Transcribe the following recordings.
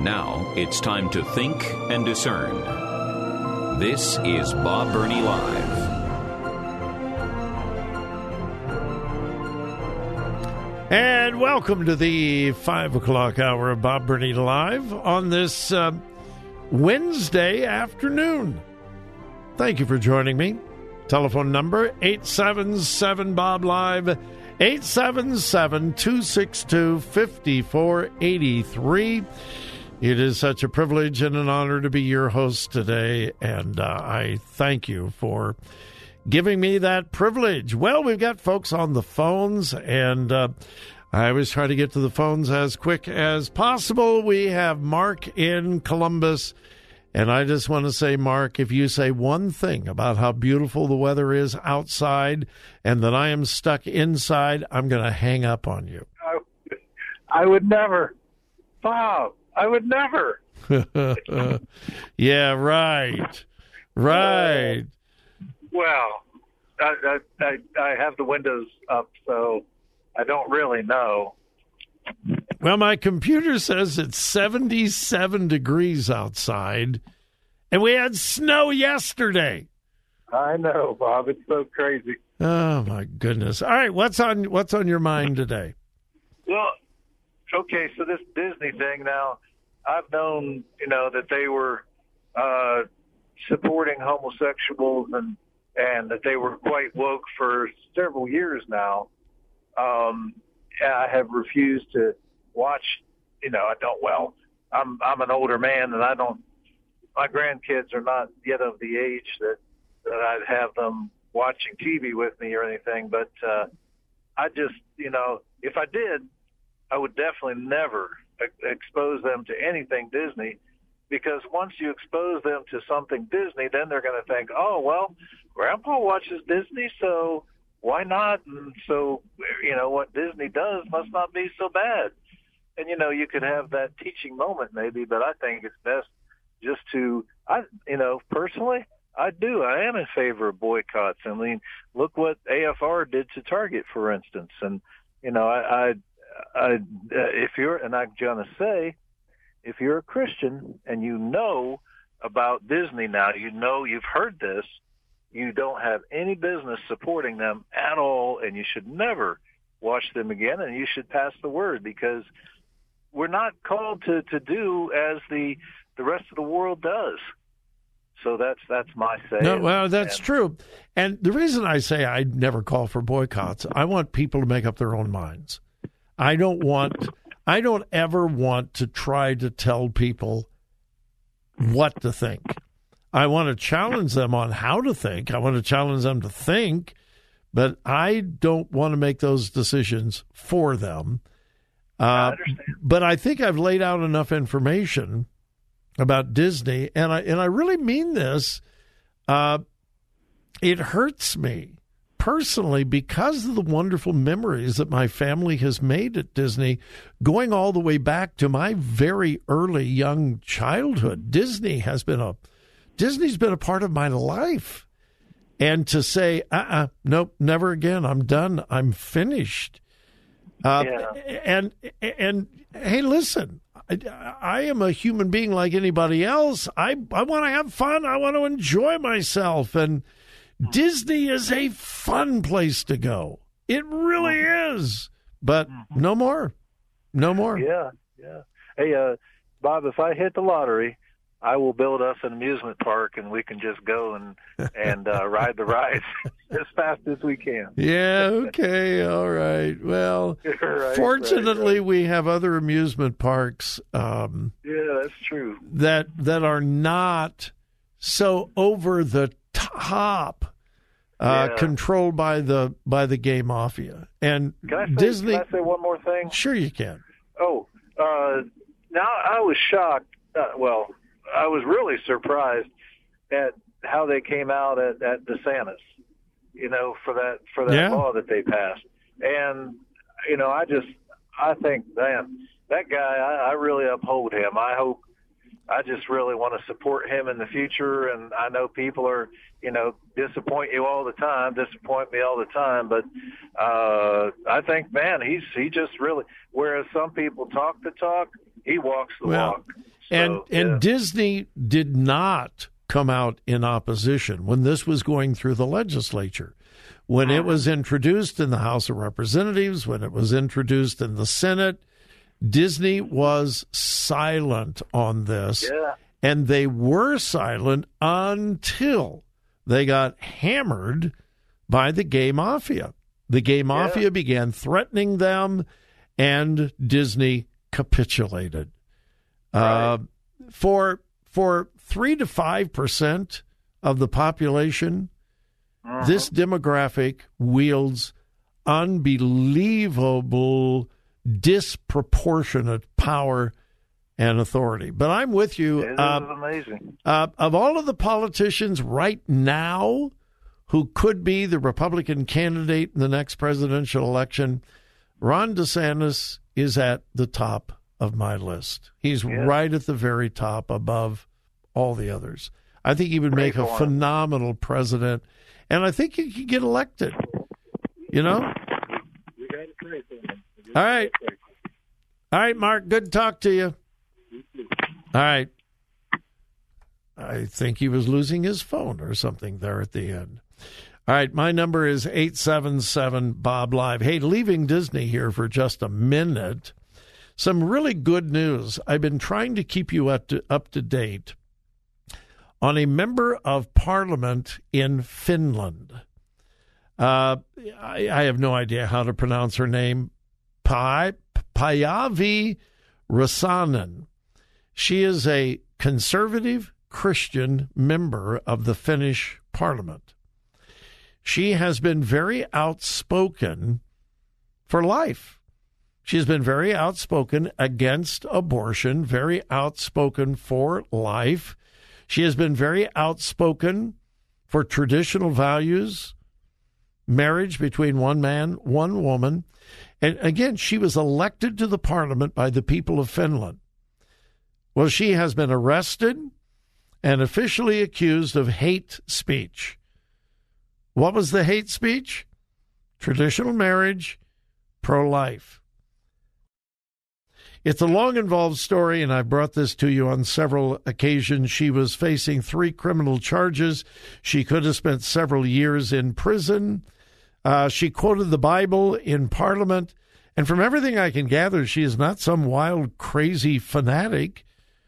Now it's time to think and discern. This is Bob Burney Live. And welcome to the five o'clock hour of Bob Burney Live on this uh, Wednesday afternoon. Thank you for joining me. Telephone number 877 Bob Live 877 262 5483. It is such a privilege and an honor to be your host today, and uh, I thank you for giving me that privilege. Well, we've got folks on the phones, and uh, I always try to get to the phones as quick as possible. We have Mark in Columbus. And I just want to say, Mark, if you say one thing about how beautiful the weather is outside and that I am stuck inside, I'm going to hang up on you. I, would never. Bob, I would never. yeah, right. Right. Well, I, I, I have the windows up, so I don't really know. Well, my computer says it's 77 degrees outside, and we had snow yesterday. I know, Bob. It's so crazy. Oh my goodness! All right, what's on what's on your mind today? Well, okay, so this Disney thing now, I've known, you know, that they were uh, supporting homosexuals and and that they were quite woke for several years now. Um, I have refused to watch. You know, I don't. Well, I'm I'm an older man, and I don't. My grandkids are not yet of the age that that I'd have them watching TV with me or anything. But uh, I just, you know, if I did, I would definitely never expose them to anything Disney because once you expose them to something Disney, then they're going to think, oh, well, Grandpa watches Disney, so why not? And so, you know, what Disney does must not be so bad. And, you know, you could have that teaching moment maybe, but I think it's best just to, I, you know, personally, I do. I am in favor of boycotts. I mean, look what AFR did to Target, for instance. And, you know, I, I, uh, if you're, and I'm going to say, if you're a Christian and you know about Disney now, you know you've heard this, you don't have any business supporting them at all, and you should never watch them again, and you should pass the word because we're not called to to do as the the rest of the world does. So that's that's my say. No, well, that's and, true. And the reason I say I never call for boycotts, I want people to make up their own minds. I don't want I don't ever want to try to tell people what to think. I want to challenge them on how to think. I want to challenge them to think, but I don't want to make those decisions for them. Uh, I but I think I've laid out enough information about Disney, and I and I really mean this. Uh, it hurts me personally because of the wonderful memories that my family has made at Disney, going all the way back to my very early young childhood. Disney has been a Disney's been a part of my life. And to say, uh uh-uh, uh nope, never again. I'm done. I'm finished. Uh, yeah. And, and, hey, listen, I, I, am a human being like anybody else. I, I want to have fun. I want to enjoy myself. And Disney is a fun place to go. It really mm-hmm. is. But mm-hmm. no more. No more. Yeah, yeah. Hey, uh, Bob, if I hit the lottery, I will build us an amusement park, and we can just go and and uh, ride the rides as fast as we can. Yeah. Okay. All right. Well, right, fortunately, right, right. we have other amusement parks. Um, yeah, that's true. That that are not so over the top. Uh, yeah. controlled by the by the gay mafia and can I say, Disney. Can I say one more thing? Sure, you can. Oh, uh, now I was shocked. Uh, well, I was really surprised at how they came out at, at DeSantis. You know, for that for that Yeah. law that they passed, and you know, I just I think, man, that guy, I, I really uphold him. I hope. I just really want to support him in the future, and I know people are, you know, disappoint you all the time, disappoint me all the time, but uh, I think, man, he's he just really. Whereas some people talk the talk, he walks the Well, walk. and So, and yeah. Disney did not come out in opposition when this was going through the legislature. When Uh-huh. it was introduced in the House of Representatives, when it was introduced in the Senate, Disney was silent on this. Yeah. And they were silent until they got hammered by the gay mafia. The gay mafia began threatening them, and Disney capitulated. Uh, for for three to five percent of the population, this demographic wields unbelievable, disproportionate power and authority. But I'm with you. It is Uh, amazing. uh, of all of the politicians right now who could be the Republican candidate in the next presidential election, Ron DeSantis is at the top of my list. He's right at the very top above all the others. I think he would Pray make a phenomenal president, and I think he could get elected. You know? All right. All right, Mark. Good to talk to you. All right. I think he was losing his phone or something there at the end. All right, my number is 877 Bob Live. Hey, leaving Disney here for just a minute. Some really good news. I've been trying to keep you up to, up to date on a member of parliament in Finland. Uh, I, I have no idea how to pronounce her name. Payavi Rasanen. She is a conservative Christian member of the Finnish parliament. She has been very outspoken for life. She's been very outspoken against abortion, very outspoken for life. She has been very outspoken for traditional values, marriage between one man, one woman. And again, she was elected to the parliament by the people of Finland. Well, she has been arrested and officially accused of hate speech. What was the hate speech? Traditional marriage, pro life. It's a long, involved story, and I've brought this to you on several occasions. She was facing three criminal charges. She could have spent several years in prison. Uh, she quoted the Bible in Parliament. And from everything I can gather, she is not some wild, crazy fanatic.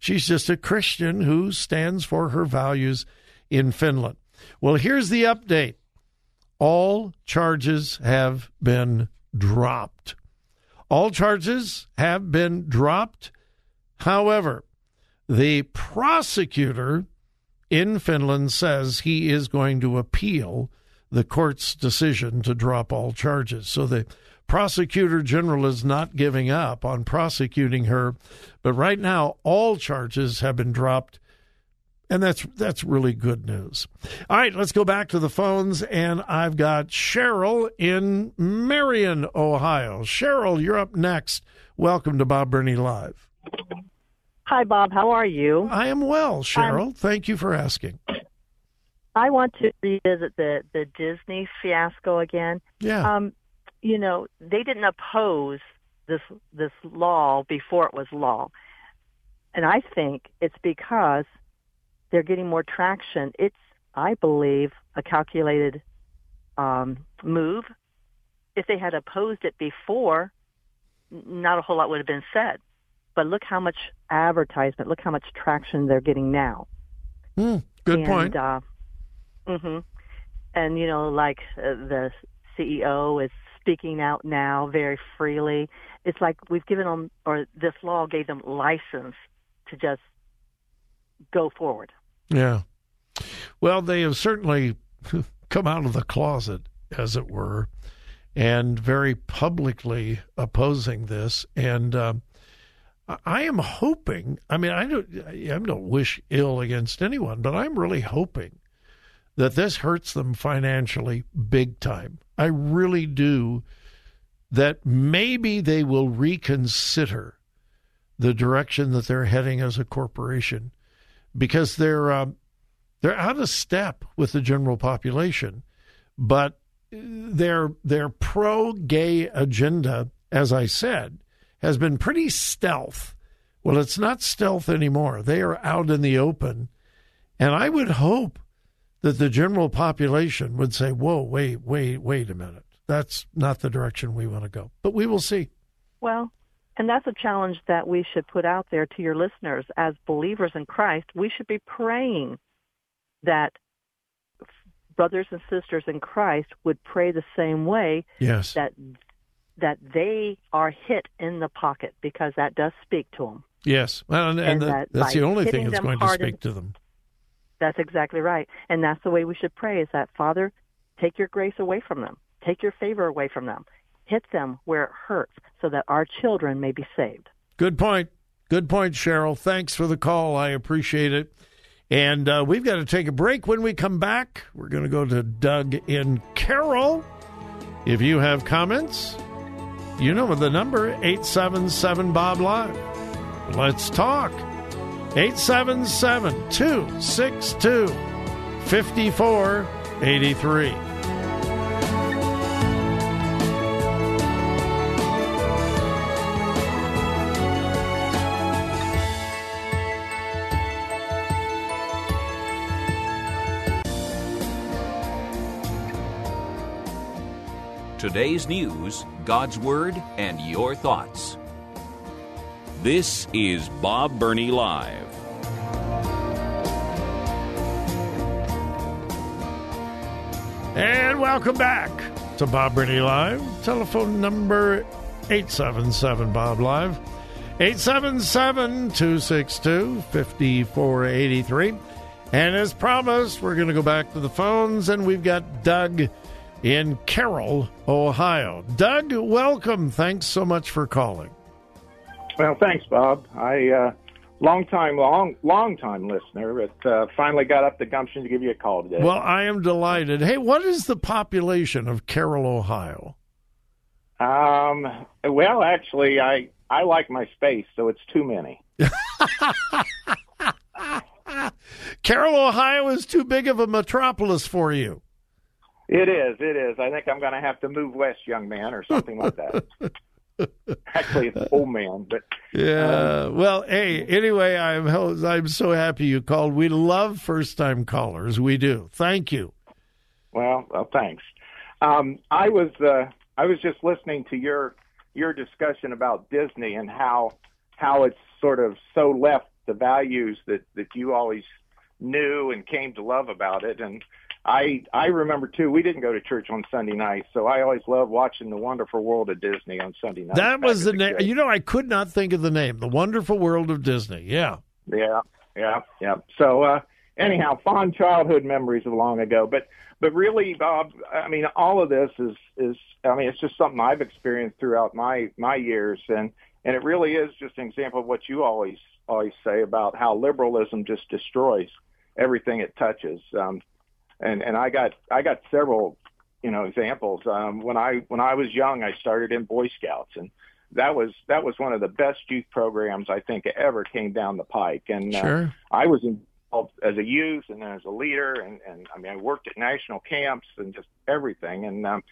She's just a Christian who stands for her values in Finland. Well, here's the update all charges have been dropped. All charges have been dropped. However, the prosecutor in Finland says he is going to appeal the court's decision to drop all charges. So the prosecutor general is not giving up on prosecuting her, but right now all charges have been dropped and that's that's really good news. All right, let's go back to the phones and I've got Cheryl in Marion, Ohio. Cheryl, you're up next. Welcome to Bob Burney Live. Hi, Bob. How are you? I am well, Cheryl. Thank you for asking. I want to revisit the the Disney fiasco again. Yeah. Um, you know, they didn't oppose this this law before it was law, and I think it's because they're getting more traction. It's, I believe, a calculated um, move. If they had opposed it before, not a whole lot would have been said. But look how much advertisement, look how much traction they're getting now. Hmm, good and, point. Uh, hmm And you know, like uh, the CEO is speaking out now very freely. It's like we've given them, or this law gave them license to just go forward. Yeah. Well, they have certainly come out of the closet, as it were, and very publicly opposing this. And uh, I am hoping. I mean, I don't. I don't wish ill against anyone, but I'm really hoping that this hurts them financially big time. I really do. That maybe they will reconsider the direction that they're heading as a corporation because they're um, they're out of step with the general population, but their their pro gay agenda, as I said, has been pretty stealth. Well, it's not stealth anymore. They are out in the open. And I would hope that the general population would say, whoa, wait, wait, wait a minute. That's not the direction we want to go. But we will see. Well, and that's a challenge that we should put out there to your listeners. As believers in Christ, we should be praying that brothers and sisters in Christ would pray the same way. Yes. That that they are hit in the pocket because that does speak to them. Yes, well, and, and, and the, that that's the only thing that's going to speak in, to them. That's exactly right, and that's the way we should pray. Is that Father, take your grace away from them, take your favor away from them, hit them where it hurts, so that our children may be saved. Good point. Good point, Cheryl. Thanks for the call. I appreciate it. And uh, we've got to take a break. When we come back, we're going to go to Doug in Carroll. If you have comments, you know the number 877 Bob Live. Let's talk. 877 262 5483. Today's news, God's Word, and your thoughts. This is Bob Burney Live. And welcome back to Bob Burney Live. Telephone number 877 Bob Live. 877 262 5483. And as promised, we're going to go back to the phones, and we've got Doug in Carroll, Ohio. Doug, welcome. Thanks so much for calling. Well, thanks, Bob. I uh, long time, long, long time listener, but uh, finally got up the gumption to give you a call today. Well, I am delighted. Hey, what is the population of Carroll, Ohio? Um. Well, actually, I I like my space, so it's too many. Carroll, Ohio is too big of a metropolis for you. It is. It is. I think I'm going to have to move west, young man, or something like that. Actually, it's old man, but yeah. Um, well, hey. Anyway, I'm I'm so happy you called. We love first time callers. We do. Thank you. Well, well, thanks. Um, I was uh, I was just listening to your your discussion about Disney and how how it's sort of so left the values that that you always knew and came to love about it and I I remember too. We didn't go to church on Sunday night, so I always loved watching the Wonderful World of Disney on Sunday night. That was the name. You know, I could not think of the name. The Wonderful World of Disney. Yeah. Yeah. Yeah. Yeah. So uh, anyhow, fond childhood memories of long ago. But but really, Bob, I mean, all of this is is I mean, it's just something I've experienced throughout my my years, and and it really is just an example of what you always always say about how liberalism just destroys everything it touches. Um, and and I got I got several you know examples. Um, when I when I was young, I started in Boy Scouts, and that was that was one of the best youth programs I think ever came down the pike. And uh, sure. I was involved as a youth and then as a leader, and and I mean I worked at national camps and just everything. And um,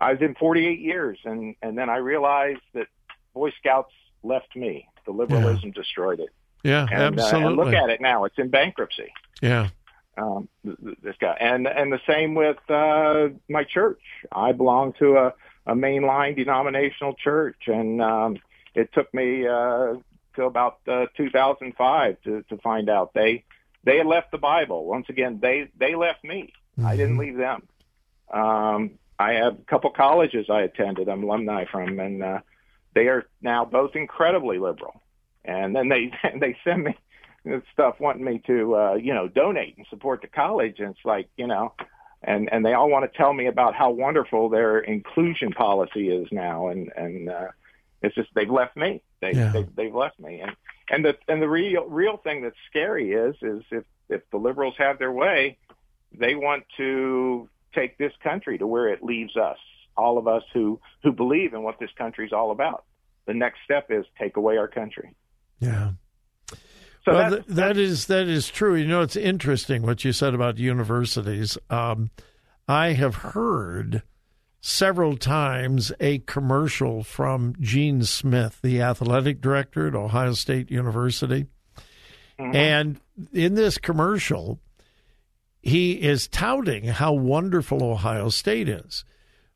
I was in 48 years, and and then I realized that Boy Scouts left me. The liberalism yeah. destroyed it. Yeah, and, absolutely. Uh, and look at it now; it's in bankruptcy. Yeah um, this guy, and and the same with uh, my church. I belong to a, a mainline denominational church, and um, it took me uh, to about uh, 2005 to to find out they they had left the Bible. Once again, they they left me. Mm-hmm. I didn't leave them. Um, I have a couple colleges I attended. I'm alumni from, and uh, they are now both incredibly liberal. And then they they send me stuff wanting me to uh, you know donate and support the college, and it's like you know, and and they all want to tell me about how wonderful their inclusion policy is now, and and uh, It's just they've left me. They, Yeah. they they've left me. And and the and the real real thing that's scary is is if if the liberals have their way, they want to take this country to where it leaves us, all of us who who believe in what this country's all about. The next step is take away our country. Yeah. So well, that's, that is that is true. You know, it's interesting what you said about universities. Um, I have heard several times a commercial from Gene Smith, the athletic director at Ohio State University, and in this commercial, he is touting how wonderful Ohio State is,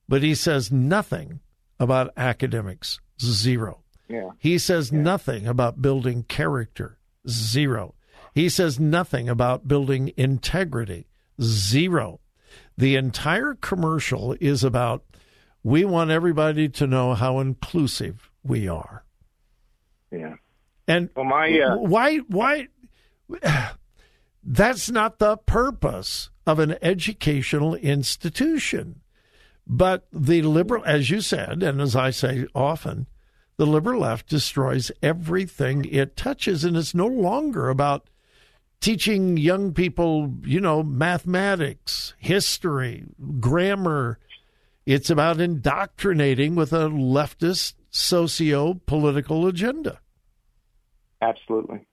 but he says nothing about academics. Zero. yeah. He says nothing about building character. Zero. He says nothing about building integrity. Zero. The entire commercial is about we want everybody to know how inclusive we are. Yeah. And Well, my uh, why why that's not the purpose of an educational institution. But the liberal as you said and as I say often, the liberal left destroys everything it touches and it's no longer about teaching young people, you know, mathematics, history, grammar. It's about indoctrinating with a leftist socio political agenda. Absolutely,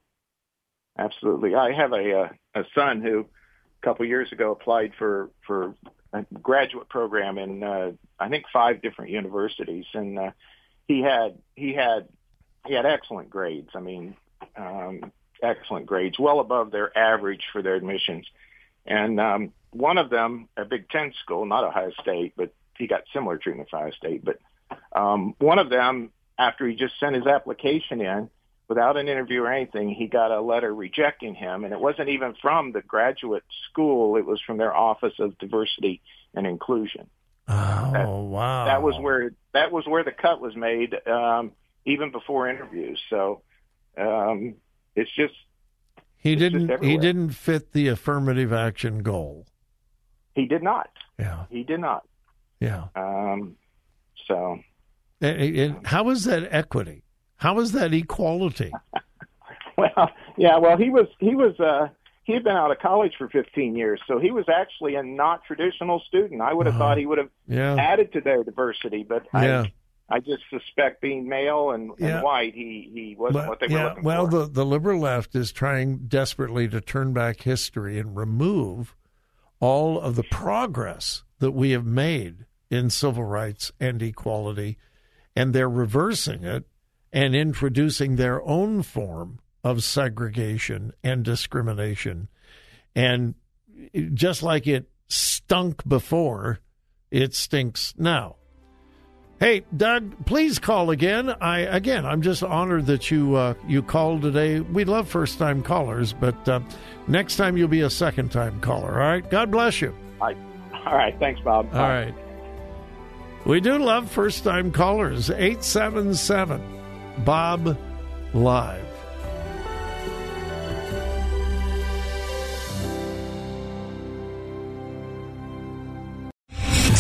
absolutely. I have a uh, a son who a couple years ago applied for for a graduate program in uh, I think five different universities, and uh, he had he had he had excellent grades. I mean, um, excellent grades, well above their average for their admissions. And um, one of them, a Big Ten school, not Ohio State, but he got similar treatment for Ohio State. But um, one of them, after he just sent his application in, without an interview or anything, he got a letter rejecting him, and it wasn't even from the graduate school; it was from their Office of Diversity and Inclusion. Oh That- wow! That was where that was where the cut was made, um, even before interviews. So um, it's just he it's didn't he didn't fit the affirmative action goal. he did not. Yeah, He did not. yeah. Um, so And, and how is that equity? How is that equality? well, yeah. Well, he was he was uh, he had been out of college for 15 years, so he was actually a not traditional student. I would have Uh-huh. thought he would have Yeah, added to their diversity, but yeah. I I just suspect being male and, and Yeah. white, he he wasn't Well, what they were looking well, for. the the liberal left is trying desperately to turn back history and remove all of the progress that we have made in civil rights and equality, and they're reversing it and introducing their own form of segregation and discrimination. And just like it stunk before, it stinks now. Hey, Doug, please call again. I again, I'm just honored that you uh, you called today. We love first time callers, but uh, next time you'll be a second time caller. All right. God bless you. I, all right, thanks, Bob. All right. We do love first time callers. Eight seven seven, Bob, live.